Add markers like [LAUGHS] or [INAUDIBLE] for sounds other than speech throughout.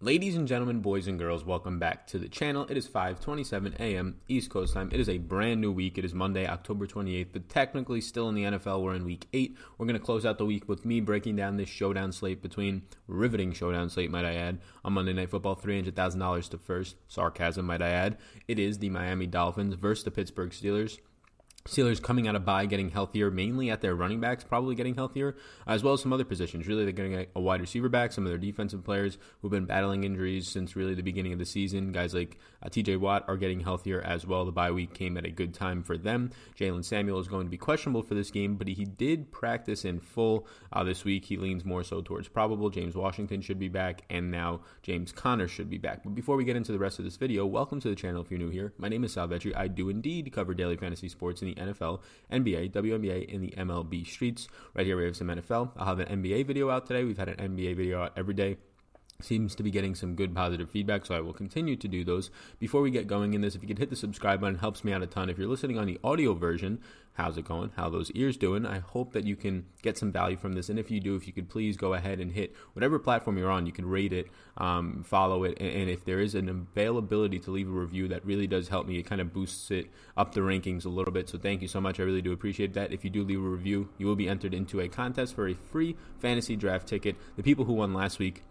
Ladies and gentlemen, boys and girls, welcome back to the channel. It is 5:27 a.m. East Coast time. It is a brand new week. It is Monday, October 28th, but technically still in the NFL. We're in week 8. We're going to close out the week with me breaking down this showdown slate between riveting showdown slate, might I add, on Monday Night Football, $300,000 to first. Sarcasm, might I add. It is the Miami Dolphins versus the Pittsburgh Steelers. Steelers coming out of bye getting healthier, mainly at their running backs, probably getting healthier, as well as some other positions. Really, they're getting a wide receiver back, some of their defensive players who've been battling injuries since really the beginning of the season. Guys like uh, TJ Watt are getting healthier as well. The bye week came at a good time for them. Jaylen Samuel is going to be questionable for this game, but he did practice in full uh, this week. He leans more so towards probable. James Washington should be back, and now James Conner should be back. But before we get into the rest of this video, welcome to the channel if you're new here. My name is Sal Vetri. I do indeed cover daily fantasy sports in the NFL, NBA, WNBA, and the MLB streets. Right here we have some NFL. I'll have an NBA video out today. We've had an NBA video out every day seems to be getting some good positive feedback, so I will continue to do those. Before we get going in this, if you could hit the subscribe button, helps me out a ton. If you're listening on the audio version, how's it going? How those ears doing? I hope that you can get some value from this, and if you do, if you could please go ahead and hit whatever platform you're on, you can rate it, um, follow it, and, and if there is an availability to leave a review, that really does help me. It kind of boosts it up the rankings a little bit. So thank you so much. I really do appreciate that. If you do leave a review, you will be entered into a contest for a free fantasy draft ticket. The people who won last week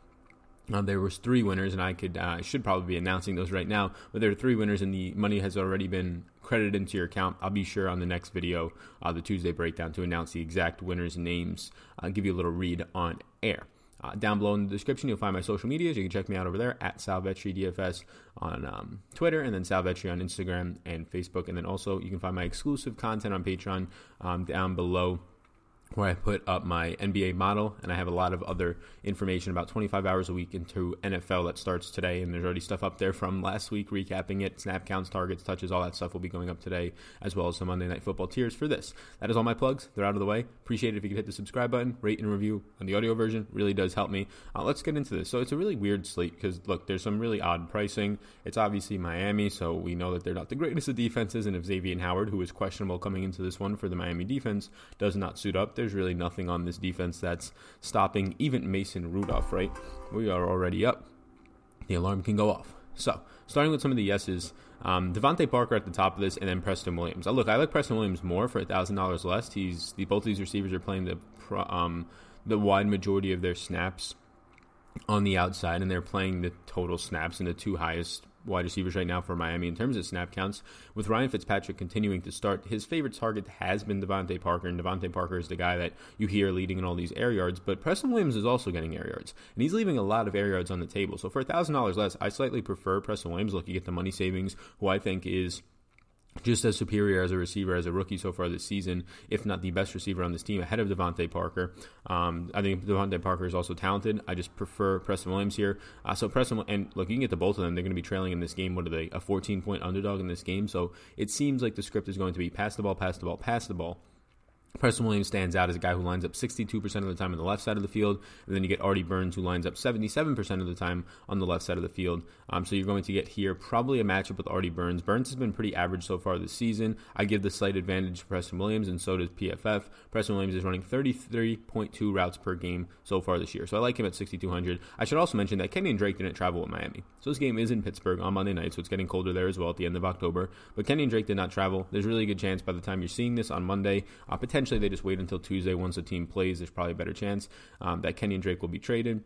uh, there was three winners, and I could uh, should probably be announcing those right now. But there are three winners, and the money has already been credited into your account. I'll be sure on the next video, uh, the Tuesday breakdown, to announce the exact winners' names. I'll give you a little read on air. Uh, down below in the description, you'll find my social medias. You can check me out over there at Salvetri DFS on um, Twitter, and then Salvetri on Instagram and Facebook. And then also, you can find my exclusive content on Patreon um, down below where I put up my NBA model, and I have a lot of other information about 25 hours a week into NFL that starts today. And there's already stuff up there from last week, recapping it, snap counts, targets, touches, all that stuff will be going up today, as well as some Monday Night Football tiers for this. That is all my plugs. They're out of the way. Appreciate it if you could hit the subscribe button, rate and review on the audio version. Really does help me. Uh, let's get into this. So it's a really weird slate because look, there's some really odd pricing. It's obviously Miami, so we know that they're not the greatest of defenses, and if Xavier Howard, who is questionable coming into this one for the Miami defense, does not suit up, there's really nothing on this defense that's stopping even Mason Rudolph, right? We are already up. The alarm can go off. So, starting with some of the yeses, um, DeVante Parker at the top of this, and then Preston Williams. I look, I like Preston Williams more for thousand dollars less. He's the both these receivers are playing the um, the wide majority of their snaps on the outside, and they're playing the total snaps in the two highest wide receivers right now for Miami in terms of snap counts. With Ryan Fitzpatrick continuing to start, his favorite target has been DeVante Parker, and DeVante Parker is the guy that you hear leading in all these air yards. But Preston Williams is also getting air yards, and he's leaving a lot of air yards on the table. So for thousand dollars less, I slightly prefer Preston Williams. Look, you get the money savings, who I think is just as superior as a receiver as a rookie so far this season, if not the best receiver on this team, ahead of DeVante Parker. Um, I think DeVante Parker is also talented. I just prefer Preston Williams here. Uh, so Preston and look, you can get the both of them. They're going to be trailing in this game. What are they? A 14 point underdog in this game. So it seems like the script is going to be pass the ball, pass the ball, pass the ball. Preston Williams stands out as a guy who lines up 62% of the time on the left side of the field. And then you get Artie Burns, who lines up 77% of the time on the left side of the field. Um, so you're going to get here probably a matchup with Artie Burns. Burns has been pretty average so far this season. I give the slight advantage to Preston Williams, and so does PFF. Preston Williams is running 33.2 routes per game so far this year. So I like him at 6,200. I should also mention that Kenyan Drake didn't travel with Miami. So this game is in Pittsburgh on Monday night, so it's getting colder there as well at the end of October. But Kenyan Drake did not travel. There's really a good chance by the time you're seeing this on Monday, uh, potentially potentially they just wait until Tuesday once the team plays. There's probably a better chance um, that Kenyan Drake will be traded.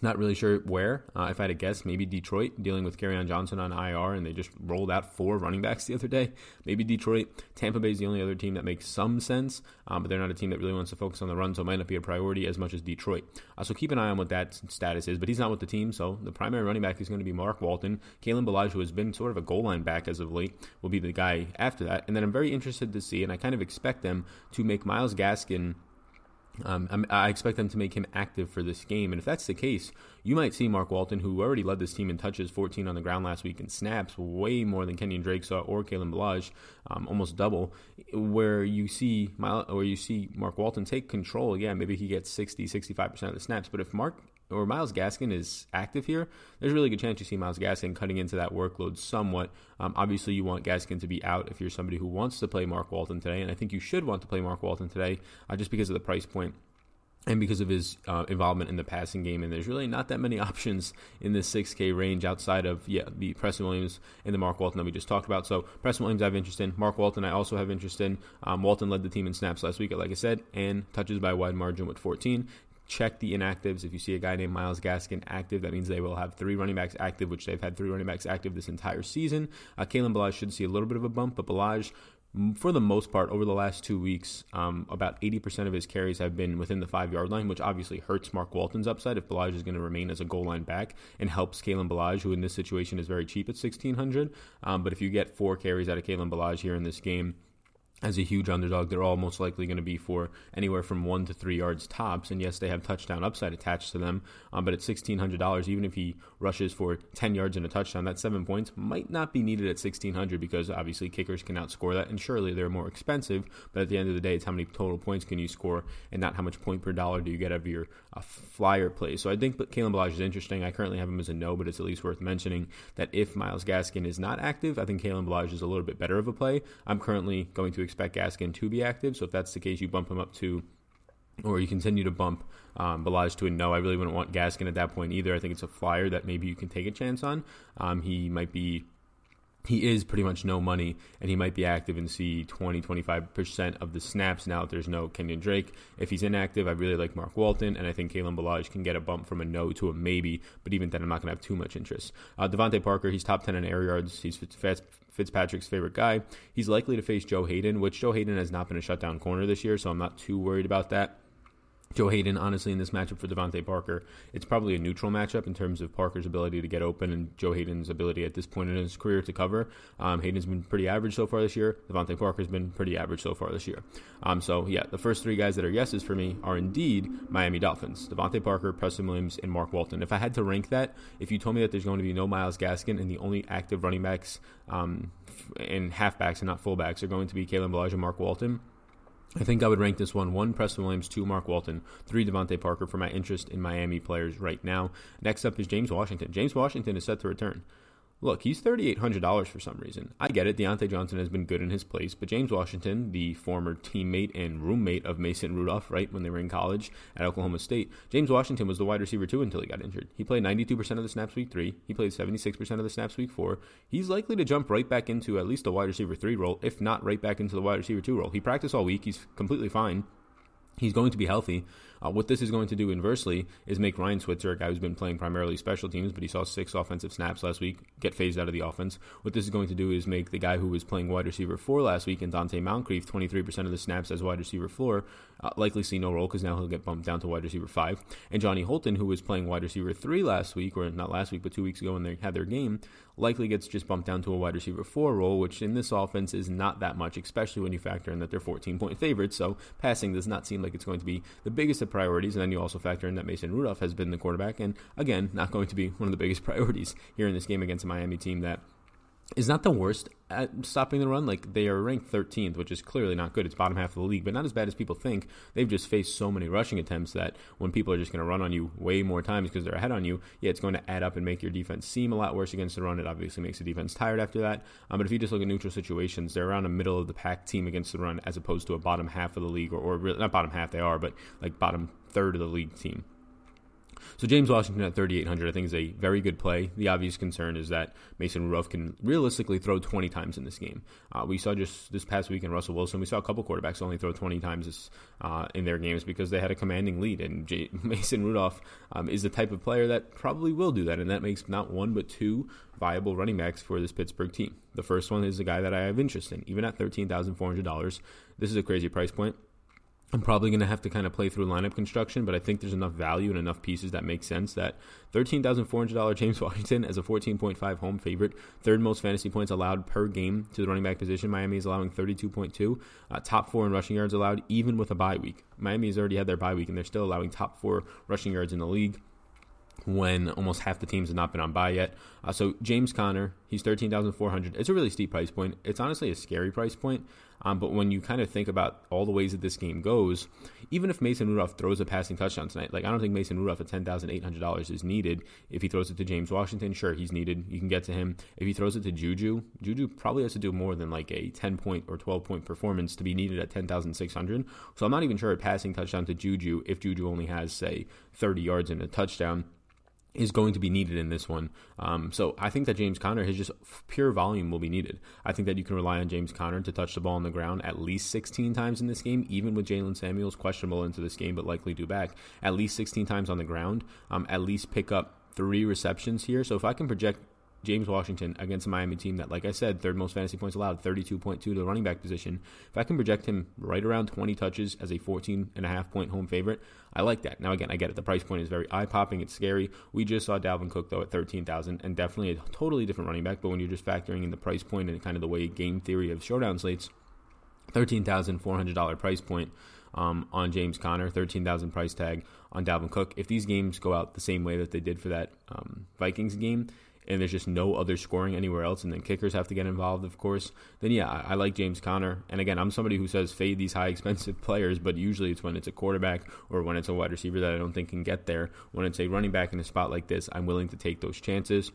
Not really sure where. Uh, if I had to guess, maybe Detroit dealing with Kerryon Johnson on IR, and they just rolled out four running backs the other day. Maybe Detroit. Tampa Bay is the only other team that makes some sense, um, but they're not a team that really wants to focus on the run, so it might not be a priority as much as Detroit. Uh, so keep an eye on what that status is. But he's not with the team, so the primary running back is going to be Mark Walton. Kalen Ballage, who has been sort of a goal line back as of late, will be the guy after that. And then I'm very interested to see, and I kind of expect them to make Myles Gaskin Um, i expect them to make him active for this game. And if that's the case, you might see Mark Walton, who already led this team in touches, 14 on the ground last week, and snaps way more than Kenyan Drake saw or Kalen Ballage, um, almost double. Where you see where you see Mark Walton take control, yeah, maybe he gets 60, 65% of the snaps. But if Mark or Myles Gaskin is active here, there's a really good chance you see Myles Gaskin cutting into that workload somewhat. Um, obviously, you want Gaskin to be out if you're somebody who wants to play Mark Walton today, and I think you should want to play Mark Walton today uh, just because of the price point and because of his uh, involvement in the passing game. And there's really not that many [LAUGHS] options in this 6K range outside of yeah the Preston Williams and the Mark Walton that we just talked about. So Preston Williams I have interest in. Mark Walton I also have interest in. Um, Walton led the team in snaps last week, like I said, and touches by a wide margin with 14 check the inactives. If you see a guy named Myles Gaskin active, that means they will have three running backs active, which they've had three running backs active this entire season. Uh, Kalen Ballage should see a little bit of a bump, but Ballage for the most part, over the last two weeks, um, about 80% of his carries have been within the five yard line, which obviously hurts Mark Walton's upside if Ballage is going to remain as a goal line back and helps Kalen Ballage, who in this situation is very cheap at 1600 um, But if you get four carries out of Kalen Ballage here in this game, as a huge underdog, they're all most likely going to be for anywhere from one to three yards tops. And yes, they have touchdown upside attached to them. Um, but at sixteen hundred dollars, even if he rushes for ten yards and a touchdown, that seven points might not be needed at sixteen hundred because obviously kickers can outscore that, and surely they're more expensive. But at the end of the day, it's how many total points can you score, and not how much point per dollar do you get out of your uh, flyer play. So I think Kalen Ballage is interesting. I currently have him as a no, but it's at least worth mentioning that if Myles Gaskin is not active, I think Kalen Ballage is a little bit better of a play. I'm currently going to expect Gaskin to be active. So if that's the case, you bump him up to or you continue to bump um, Ballage to a no. I really wouldn't want Gaskin at that point either. I think it's a flyer that maybe you can take a chance on. Um, he might be he is pretty much no money, and he might be active and see 20, 25% of the snaps now that there's no Kenyan Drake. If he's inactive, I really like Mark Walton, and I think Kalen Ballage can get a bump from a no to a maybe, but even then, I'm not going to have too much interest. Uh, DeVante Parker, he's top 10 in air yards. He's fast, Fitzpatrick's favorite guy. He's likely to face Joe Haden, which Joe Haden has not been a shutdown corner this year, so I'm not too worried about that. Joe Haden, honestly, in this matchup for DeVante Parker, it's probably a neutral matchup in terms of Parker's ability to get open and Joe Haden's ability at this point in his career to cover. Um, Haden's been pretty average so far this year. DeVante Parker's been pretty average so far this year. Um, so, yeah, the first three guys that are yeses for me are indeed Miami Dolphins DeVante Parker, Preston Williams, and Mark Walton. If I had to rank that, if you told me that there's going to be no Myles Gaskin and the only active running backs um, and halfbacks and not fullbacks are going to be Kalen Ballage and Mark Walton, I think I would rank this one one Preston Williams, two Mark Walton, three DeVante Parker for my interest in Miami players right now. Next up is James Washington. James Washington is set to return. Look, he's $3,800 for some reason. I get it. Diontae Johnson has been good in his place, but James Washington, the former teammate and roommate of Mason Rudolph, right, when they were in college at Oklahoma State, James Washington was the wide receiver too until he got injured. He played 92% of the snaps week three. He played 76% of the snaps week four. He's likely to jump right back into at least a wide receiver three role, if not right back into the wide receiver two role. He practiced all week. He's completely fine. He's going to be healthy. Uh, what this is going to do inversely is make Ryan Switzer, a guy who's been playing primarily special teams, but he saw six offensive snaps last week, get phased out of the offense. What this is going to do is make the guy who was playing wide receiver four last week and Donte Moncrief 23% of the snaps as wide receiver four, uh, likely see no role because now he'll get bumped down to wide receiver five. And Johnny Holton, who was playing wide receiver three last week, or not last week, but two weeks ago when they had their game, likely gets just bumped down to a wide receiver four role, which in this offense is not that much, especially when you factor in that they're 14 point favorites. So passing does not seem like it's going to be the biggest priorities. And then you also factor in that Mason Rudolph has been the quarterback, and again, not going to be one of the biggest [LAUGHS] priorities here in this game against a Miami team that is not the worst at stopping the run. Like they are ranked 13th, which is clearly not good. It's bottom half of the league, but not as bad as people think. They've just faced so many rushing attempts that when people are just going to run on you way more times because they're ahead on you, yeah, it's going to add up and make your defense seem a lot worse against the run. It obviously makes the defense tired after that. Um, but if you just look at neutral situations, they're around a middle of the pack team against the run as opposed to a bottom half of the league, or, or not bottom half they are, but like bottom third of the league team. So James Washington at 3,800, I think, is a very good play. The obvious concern is that Mason Rudolph can realistically throw 20 times in this game. Uh, we saw just this past week in Russell Wilson, we saw a couple quarterbacks only throw 20 times this, uh, in their games because they had a commanding lead. And J- [LAUGHS] Mason Rudolph um, is the type of player that probably will do that, and that makes not one but two viable running backs for this Pittsburgh team. The first one is the guy that I have interest in, even at $13,400. This is a crazy price point. I'm probably going to have to kind of play through lineup construction, but I think there's enough value and enough pieces that make sense that $13,400 James [LAUGHS] Washington as a 14.5 home favorite, third most fantasy points allowed per game to the running back position. Miami is allowing 32.2, uh, top four in rushing yards allowed, even with a bye week. Miami has already had their bye week, and they're still allowing top four rushing yards in the league when almost half the teams have not been on bye yet. Uh, so James Conner, he's thirteen thousand four hundred. It's a really steep price point. It's honestly a scary price point. Um, but when you kind of think about all the ways that this game goes, even if Mason Rudolph throws a passing touchdown tonight, like I don't think Mason Rudolph at ten thousand eight hundred dollars is needed. If he throws it to James Washington, sure he's needed. You can get to him. If he throws it to Juju, Juju probably has to do more than like a ten point or twelve point performance to be needed at ten thousand six hundred. So I'm not even sure a passing touchdown to Juju if Juju only has say thirty yards and a touchdown is going to be needed in this one. Um, so I think that James Conner, his just pure volume will be needed. I think that you can rely on James Conner to touch the ball on the ground at least 16 times in this game, even with Jaylen Samuels questionable into this game, but likely due back. At least 16 times on the ground. Um, at least pick up three receptions here. So if I can project James Washington against a Miami team that, like I said, third most fantasy points allowed, 32.2 to the running back position. If I can project him right around 20 touches as a 14 and a half point home favorite, I like that. Now, again, I get it. The price point is very eye popping. It's scary. We just saw Dalvin Cook, though, at 13,000 and definitely a totally different running back. But when you're just factoring in the price point and kind of the way game theory of showdown slates, $13,400 price point um, on James Conner, 13,000 price tag on Dalvin Cook. If these games go out the same way that they did for that um, Vikings game, and there's just no other scoring anywhere else, and then kickers have to get involved, of course, then yeah, I, I, like James Conner. And again, I'm somebody who says fade these high expensive [LAUGHS] players, but usually it's when it's a quarterback or when it's a wide receiver that I don't think can get there. When it's a running back in a spot like this, I'm willing to take those chances.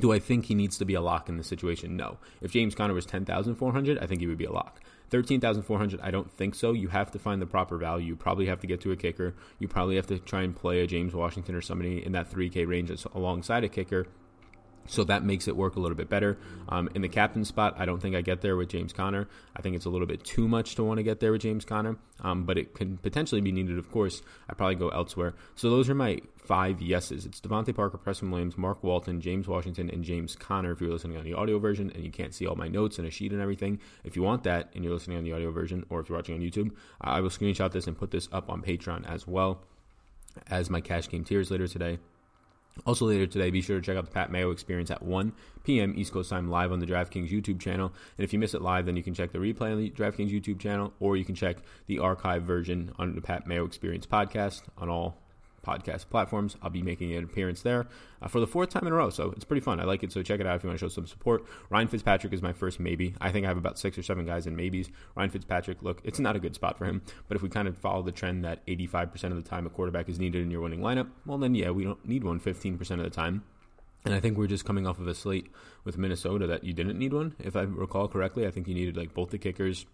Do I think he needs to be a lock in this situation? No. If James Conner was 10,400, I think he would be a lock. 13,400, I don't think so. You have to find the proper value. You probably have to get to a kicker. You probably have to try and play a James Washington or somebody in that 3K range alongside a kicker so that makes it work a little bit better. Um, in the captain spot, I don't think I get there with James Conner. I think it's a little bit too much to want to get there with James Conner, um, but it can potentially be needed, of course. I probably go elsewhere. So those are my five yeses. It's DeVante Parker, Preston Williams, Mark Walton, James Washington, and James Conner if you're listening on the audio version and you can't see all my notes and a sheet and everything. If you want that and you're listening on the audio version or if you're watching on YouTube, I will screenshot this and put this up on Patreon as well as my cash game tiers later today. Also later today, be sure to check out the Pat Mayo Experience at 1 p.m. East Coast time live on the DraftKings YouTube channel. And if you miss it live, then you can check the replay on the DraftKings YouTube channel, or you can check the archive version on the Pat Mayo Experience podcast on all podcast platforms. I'll be making an appearance there uh, for the fourth time in a row. So it's pretty fun. I like it. So check it out if you want to show some support. Ryan Fitzpatrick is my first maybe. I think I have about six or seven guys in maybes. Ryan Fitzpatrick, look, it's not a good spot for him. But if we kind of follow the trend that 85% of the time a quarterback is needed in your winning lineup, well, then yeah, we don't need one 15% of the time. And I think we're just coming off of a slate with Minnesota that you didn't need one. If I recall correctly, I think you needed like both the kickers,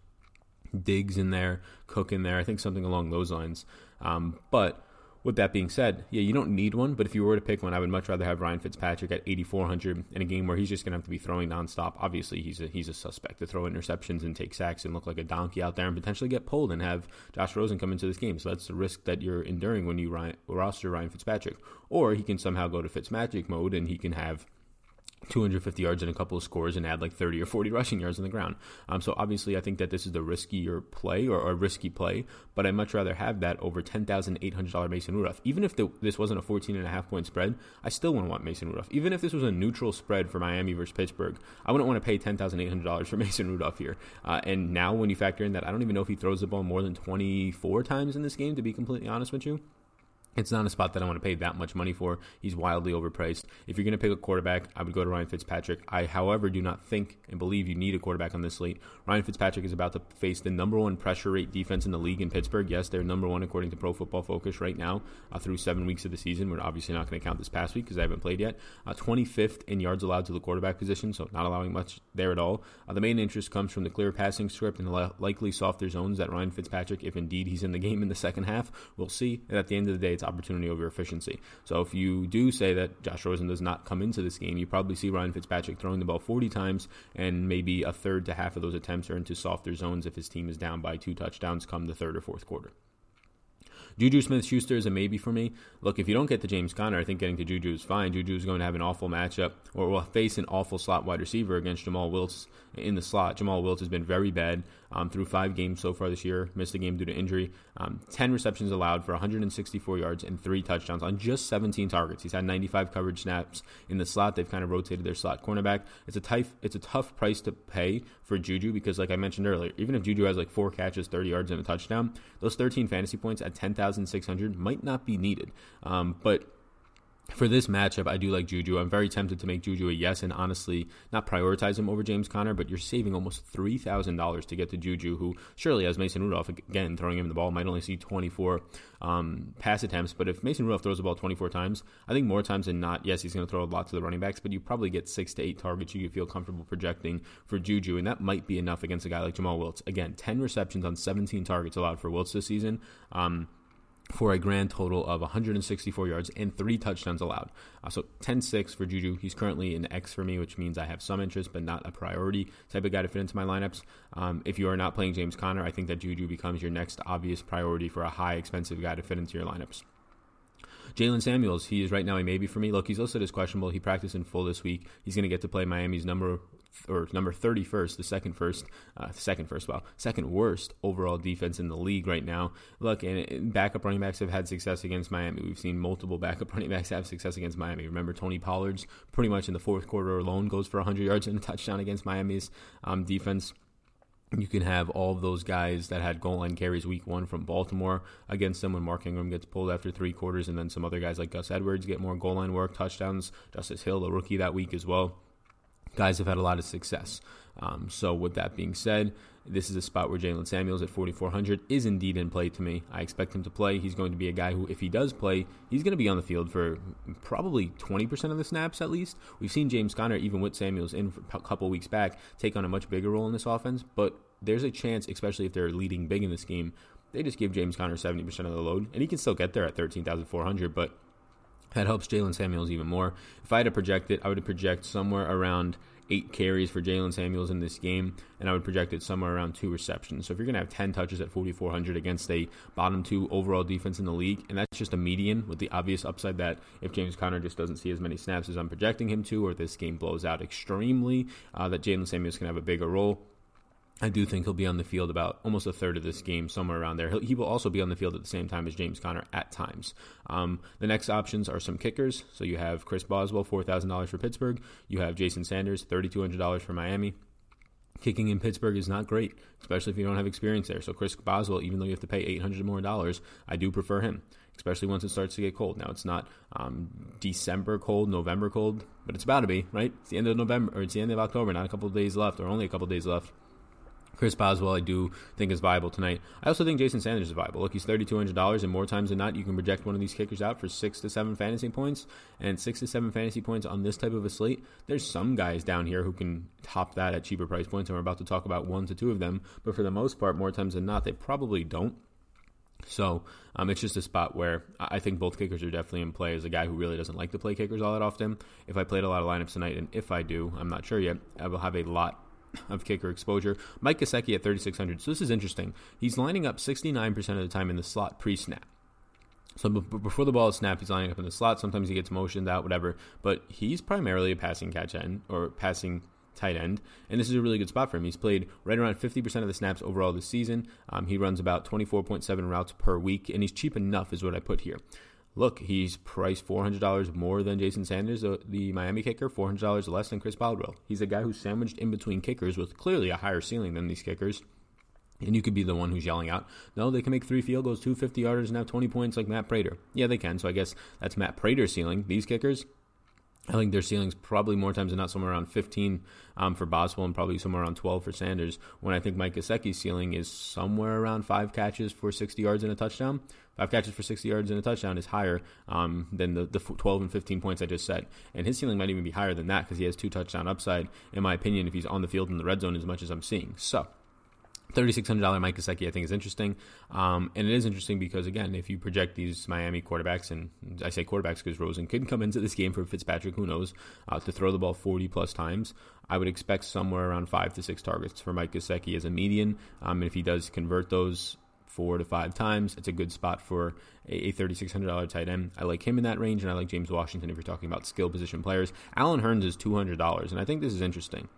Diggs in there, Cook in there. I think something along those lines. Um, but with that being said, yeah, you don't need one, but if you were to pick one, I would much rather have Ryan Fitzpatrick at 8,400 in a game where he's just going to have to be throwing nonstop. Obviously, he's a, he's a suspect to throw interceptions and take sacks and look like a donkey out there and potentially get pulled and have Josh Rosen come into this game. So that's the risk that you're enduring when you Ryan, roster Ryan Fitzpatrick. Or he can somehow go to Fitzmagic mode and he can have 250 yards and a couple of scores and add like 30 or 40 rushing yards on the ground. Um, so obviously, I think that this is the riskier play or a risky play, but I'd much rather have that over $10,800 Mason Rudolph. Even if the, this wasn't a 14 and a half point spread, I still wouldn't want Mason Rudolph. Even if this was a neutral spread for Miami versus Pittsburgh, I wouldn't want to pay $10,800 for [LAUGHS] Mason Rudolph here. Uh, and now when you factor in that, I don't even know if he throws the ball more than 24 times in this game, to be completely honest with you. It's not a spot that I want to pay that much money for. He's wildly overpriced. If you're going to pick a quarterback, I would go to Ryan Fitzpatrick. I, however, do not think and believe you need a quarterback on this slate. Ryan Fitzpatrick is about to face the number one pressure rate defense in the league in Pittsburgh. Yes, they're number one according to Pro Football Focus right now uh, through seven weeks of the season. We're obviously not going to count this past week because I haven't played yet. Uh, 25th in yards allowed to the quarterback position, so not allowing much there at all. Uh, the main interest comes from the clear passing script and likely softer zones that Ryan Fitzpatrick, if indeed he's in the game in the second half, we'll see. And at the end of the day, it's opportunity over efficiency. So if you do say that Josh Rosen does not come into this game, you probably see Ryan Fitzpatrick throwing the ball 40 times, and maybe a third to half of those attempts are into softer zones if his team is down by two touchdowns come the third or fourth quarter. Juju Smith Schuster is a maybe for me. Look, if you don't get to James Conner, I think getting to Juju is fine. Juju is going to have an awful matchup or will face an awful slot wide receiver against Jomal Wiltz in the slot. Jomal Wiltz has been very bad um, through five games so far this year. Missed a game due to injury. Um, 10 receptions allowed for 164 yards and three touchdowns on just 17 targets. He's had 95 coverage snaps in the slot. They've kind of rotated their slot cornerback. It's a tough, it's a tough price to pay for Juju because, like I mentioned earlier, even if Juju has like four catches, 30 yards, and a touchdown, those 13 fantasy points at 10,600 might not be needed. Um, but for this matchup, I do like Juju. I'm very tempted to make Juju a yes and honestly not prioritize him over James Conner, but you're saving almost $3,000 to get to Juju, who surely, as Mason Rudolph, again, throwing him the ball, might only see 24 um, pass attempts. But if Mason Rudolph throws the ball 24 times, I think more times than not, yes, he's going to throw a lot to the running backs, but you probably get six to eight targets you feel comfortable projecting for Juju, and that might be enough against a guy like Jomal Wiltz. Again, 10 receptions on 17 targets allowed for Wiltz this season. Um, for a grand total of 164 yards and three touchdowns allowed. Uh, so 10 6 for Juju. He's currently an X for me, which means I have some interest, but not a priority type of guy to fit into my lineups. Um, if you are not playing James Conner, I think that Juju becomes your next obvious priority for a high expensive guy to fit into your lineups. Jaylen Samuels, he is right now a maybe for me. Look, he's listed as questionable. He practiced in full this week. He's going to get to play Miami's number or number 31st, the second first, uh, second first, well, second worst overall defense in the league right now. Look, and backup running backs have had success against Miami. We've seen multiple backup [LAUGHS] running backs have success against Miami. Remember, Tony Pollard's pretty much in the fourth quarter alone goes for 100 yards and a touchdown against Miami's um, defense. You can have all of those guys that had goal line carries week one from Baltimore against them when Mark Ingram gets pulled after three quarters, and then some other guys like Gus Edwards get more goal line work, touchdowns. Justice Hill, the rookie that week as well guys have had a lot of success. Um, so, with that being said, this is a spot where Jaylen Samuels at 4,400 is indeed in play to me. I expect him to play. He's going to be a guy who, if he does play, he's going to be on the field for probably 20% of the snaps at least. We've seen James Conner, even with Samuels in a couple weeks back, take on a much bigger role in this offense. But there's a chance, especially if they're leading big in this game, they just give James Conner 70% of the load, and he can still get there at 13,400. But that helps Jaylen Samuels even more. If I had to project it, I would project somewhere around eight carries for Jaylen Samuels in this game, and I would project it somewhere around two receptions. So if you're going to have 10 touches at 4,400 against a bottom two overall defense in the league, and that's just a median with the obvious upside that if James Conner just doesn't see as many snaps as I'm projecting him to, or this game blows out extremely, uh, that Jalen Samuels can have a bigger role. I do think he'll be on the field about almost a third of this game, somewhere around there. He'll, he will also be on the field at the same time as James Conner at times. Um, the next options are some kickers. So you have Chris Boswell, $4,000 for Pittsburgh. You have Jason Sanders, $3,200 for Miami. Kicking in Pittsburgh is not great, especially if you don't have experience there. So Chris Boswell, even though you have to pay 800 more dollars, I do prefer him, especially once it starts to get cold. Now it's not um, December cold, November cold, but it's about to be, right? It's the end of November, or it's the end of October, not a couple of days left, or only a couple of days left. Chris Boswell, I do think is viable tonight. I also think Jason Sanders is viable. Look, he's thirty-two hundred dollars, and more times than not, you can project one of these kickers out for six to seven fantasy points. And six to seven fantasy points on this type of a slate, there's some guys down here who can top that at cheaper price points, and we're about to talk about one to two of them. But for the most part, more times than not, they probably don't. So um, it's just a spot where I think both kickers are definitely in play. As a guy who really doesn't like to play kickers all that often, if I played a lot of lineups tonight, and if I do, I'm not sure yet, I will have a lot of kicker exposure. Mike Gesicki at 3,600. So this is interesting. He's lining up 69% of the time in the slot pre snap. So before the ball is snapped, he's lining up in the slot. Sometimes he gets motioned out, whatever. But he's primarily a passing catch end or passing tight end, and this is a really good spot for him. He's played right around 50% of the snaps overall this season. Um, he runs about 24.7 routes per week, and he's cheap enough, is what I put here look, he's priced $400 more than Jason Sanders, the, the Miami kicker, $400 less than Chris Boswell. He's a guy who's sandwiched in between kickers with clearly a higher ceiling than these kickers. And you could be the one who's yelling out, no, they can make three field goals, two 50 yarders, and have 20 points like Matt Prater. Yeah, they can. So I guess that's Matt Prater's ceiling. These kickers, I think their ceiling's probably more times than not somewhere around 15 um, for Boswell and probably somewhere around 12 for Sanders. When I think Mike Gesicki's ceiling is somewhere around five catches for 60 yards and a touchdown. Five catches for 60 yards and a touchdown is higher um, than the, the 12 and 15 points I just said. And his ceiling might even be higher than that because he has two touchdown upside, in my opinion, if he's on the field in the red zone as much as I'm seeing. So $3,600 Mike Gesicki, I think, is interesting. Um, and it is interesting because, again, if you project these Miami quarterbacks, and I say quarterbacks because Rosen could come into this game for Fitzpatrick, who knows, uh, to throw the ball 40 plus times, I would expect somewhere around five to six targets for Mike Gesicki as a median. Um, and if he does convert those four to five times. It's a good spot for a, $3,600 tight end. I like him in that range, and I like James Washington if you're talking about skill position players. Allen Hurns is $200, and I think this is interesting.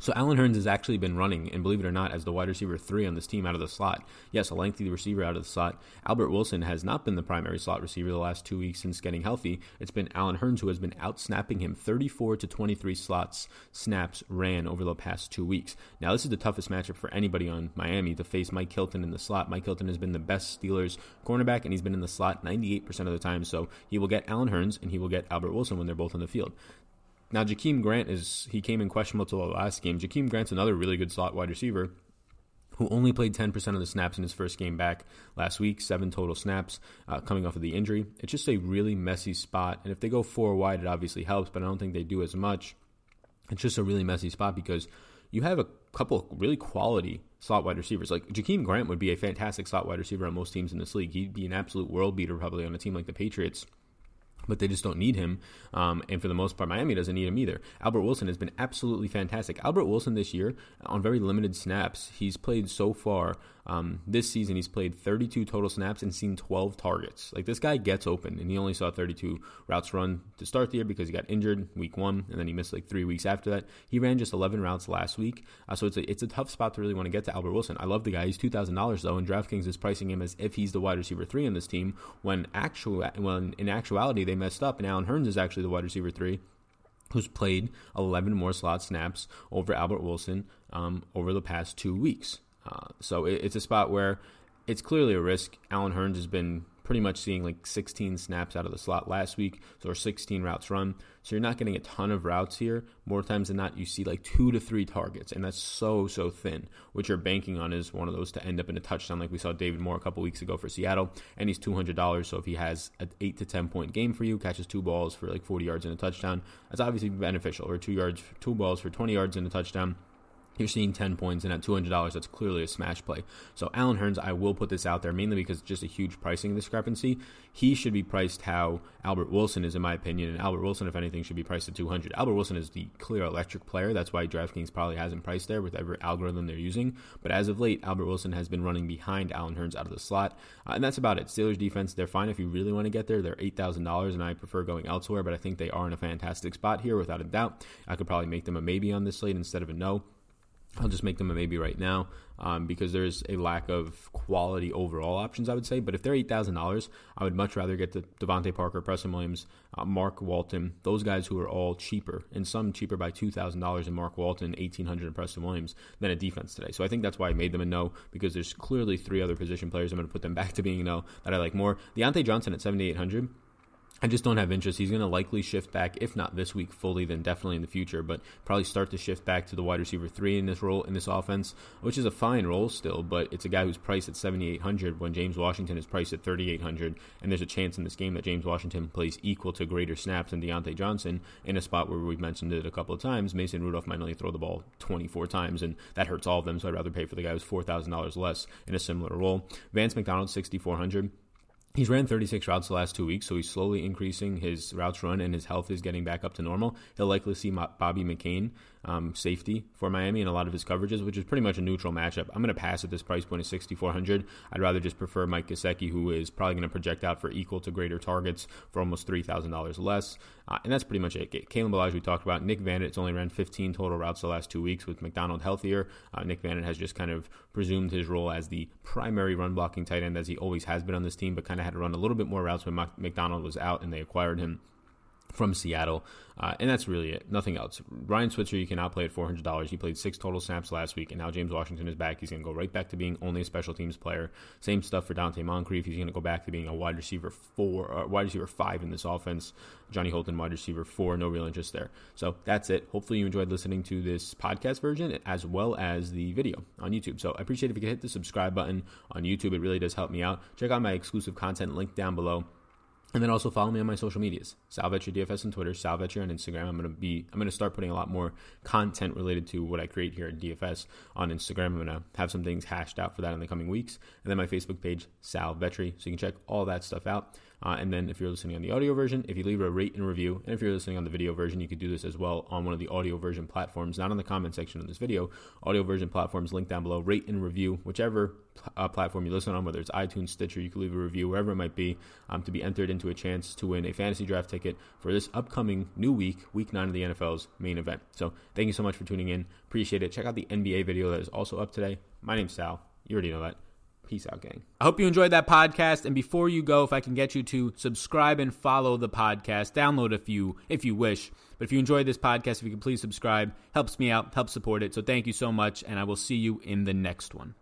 So Allen Hurns has actually been running, and believe it or not, as the wide receiver three on this team out of the slot. Yes, a lengthy receiver out of the slot. Albert Wilson has not been the primary slot receiver the last two weeks since getting healthy. It's been Allen Hurns who has been out snapping him 34 to 23 slots snaps ran over the past two weeks. Now this is the toughest matchup for anybody on Miami to face Mike Hilton in the slot. Mike Hilton has been the best Steelers cornerback, and he's been in the slot 98% of the time. So he will get Allen Hurns and he will get Albert Wilson when they're both on the field. Now, Jakeem Grant is he came in questionable to the last game. Jakeem Grant's another really good slot wide receiver who only played 10% of the snaps in his first game back last week, seven total snaps uh, coming off of the injury. It's just a really messy spot. And if they go four wide, it obviously helps, but I don't think they do as much. It's just a really messy spot because you have a couple really quality slot wide receivers. Like Jakeem Grant would be a fantastic slot wide receiver on most teams in this league. He'd be an absolute world beater probably on a team like the Patriots but they just don't need him. Um, and for the most part, Miami doesn't need him either. Albert Wilson has been absolutely fantastic. Albert Wilson this year, on very limited snaps, he's played so far um, this season, he's played 32 total snaps and seen 12 targets. Like this guy gets open, and he only saw 32 routes run to start the year because he got injured week one, and then he missed like three weeks after that. He ran just 11 routes last week, uh, so it's a it's a tough spot to really want to get to Albert Wilson. I love the guy. He's two thousand dollars though, and DraftKings is pricing him as if he's the wide receiver three in this team. When actual when in actuality they messed up, and Allen Hurns is actually the wide receiver three who's played 11 more slot snaps over Albert Wilson um, over the past two weeks. Uh, so it, it's a spot where it's clearly a risk. Allen Hurns has been pretty much seeing like 16 snaps out of the slot last week, so or 16 routes run. So you're not getting a ton of routes here. More times than not, you see like two to three targets, and that's so so thin. What you're banking on is one of those to end up in a touchdown, like we saw David Moore a couple weeks ago for Seattle, and he's two hundred dollars. So if he has an eight to ten point game for you, catches two balls for like 40 yards and a touchdown, that's obviously beneficial. Or two yards, two balls for 20 yards and a touchdown you're seeing 10 points, and at $200, that's clearly a smash play. So, Allen Hurns, I will put this out there mainly because just a huge pricing discrepancy. He should be priced how Albert Wilson is, in my opinion, and Albert Wilson, if anything, should be priced at 200 Albert Wilson is the clear electric player. That's why DraftKings probably hasn't priced there with every algorithm they're using. But as of late, Albert Wilson has been running behind Allen Hurns out of the slot, uh, and that's about it. Steelers defense, they're fine if you really want to get there. They're $8,000, and I prefer going elsewhere, but I think they are in a fantastic spot here without a doubt. I could probably make them a maybe on this slate instead of a no. I'll just make them a maybe right now um, because there's a lack of quality overall options, I would say. But if they're $8,000, I would much rather get the DeVante Parker, Preston Williams, uh, Mark Walton, those guys who are all cheaper, and some cheaper by $2,000 in Mark Walton, 1800 in Preston Williams, than a defense today. So I think that's why I made them a no because there's clearly three other position players. I'm going to put them [LAUGHS] back to being a no that I like more. Diontae Johnson at 7,800 I just don't have interest. He's going to likely shift back, if not this week fully, then definitely in the future. But probably start to shift back to the wide receiver three in this role in this offense, which is a fine role still. But it's a guy who's priced at seventy eight hundred when James Washington is priced at thirty eight hundred, and there's a chance in this game that James Washington plays equal to greater snaps than Diontae Johnson in a spot where we've mentioned it a couple of times. Mason Rudolph might only throw the ball twenty four times, and that hurts all of them. So I'd rather pay for the guy who's four thousand dollars less in a similar role. Vance McDonald sixty four hundred. He's ran 36 routes the last two weeks, so he's slowly increasing his routes run, and his health is getting back up to normal. He'll likely see Bobby McCain um, safety for Miami in a lot of his coverages, which is pretty much a neutral matchup. I'm going to pass at this price point of 6,400. I'd rather just prefer Mike Gesicki, who is probably going to project out for equal to greater targets for almost $3,000 less. Uh, and that's pretty much it. Kalen Ballage, we talked about. Nick Vannett, it's only ran 15 total routes the last two weeks with McDonald healthier. Uh, Nick Vannett has just kind of presumed his role as the primary run blocking tight end as he always has been on this team, but kind of had to run a little bit more routes when McDonald was out and they acquired him from Seattle. Uh, and that's really it. Nothing else. Ryan Switzer, you cannot play at $400. He played six total snaps last week, and now James Washington is back. He's going to go right back to being only a special teams player. Same stuff for Donte Moncrief. He's going to go back to being a wide receiver four, uh, wide receiver five in this offense. Johnny Holton, wide receiver four. No real interest there. So that's it. Hopefully you enjoyed listening to this podcast version as well as the video on YouTube. So I appreciate if you could hit the subscribe button on YouTube. It really does help me out. Check out my exclusive content link down below. And then also follow me on my social medias, Sal Vetri DFS on Twitter, Sal Vetri on Instagram. I'm gonna be I'm gonna start putting a lot more content related to what I create here at DFS on Instagram. I'm gonna have some things hashed out for that in the coming weeks, and then my Facebook page, Sal Vetri, so you can check all that stuff out. Uh, and then if you're listening on the audio version, if you leave a rate and review, and if you're listening on the video version, you could do this as well on one of the audio version platforms, not on the comment section of this video. Audio version platforms link down below. Rate and review whichever uh, platform you listen on, whether it's iTunes, Stitcher, you can leave a review wherever it might be, um, to be entered into a chance to win a fantasy draft ticket for this upcoming new week, week nine of the NFL's main event. So thank you so much for tuning in. Appreciate it. Check out the NBA video that is also up today. My name's Sal. You already know that. Peace out, gang. I hope you enjoyed that podcast. And before you go, if I can get you to subscribe and follow the podcast, download if you if you wish. But if you enjoyed this podcast, if you could please subscribe, helps me out, helps support it. So thank you so much, and I will see you in the next one.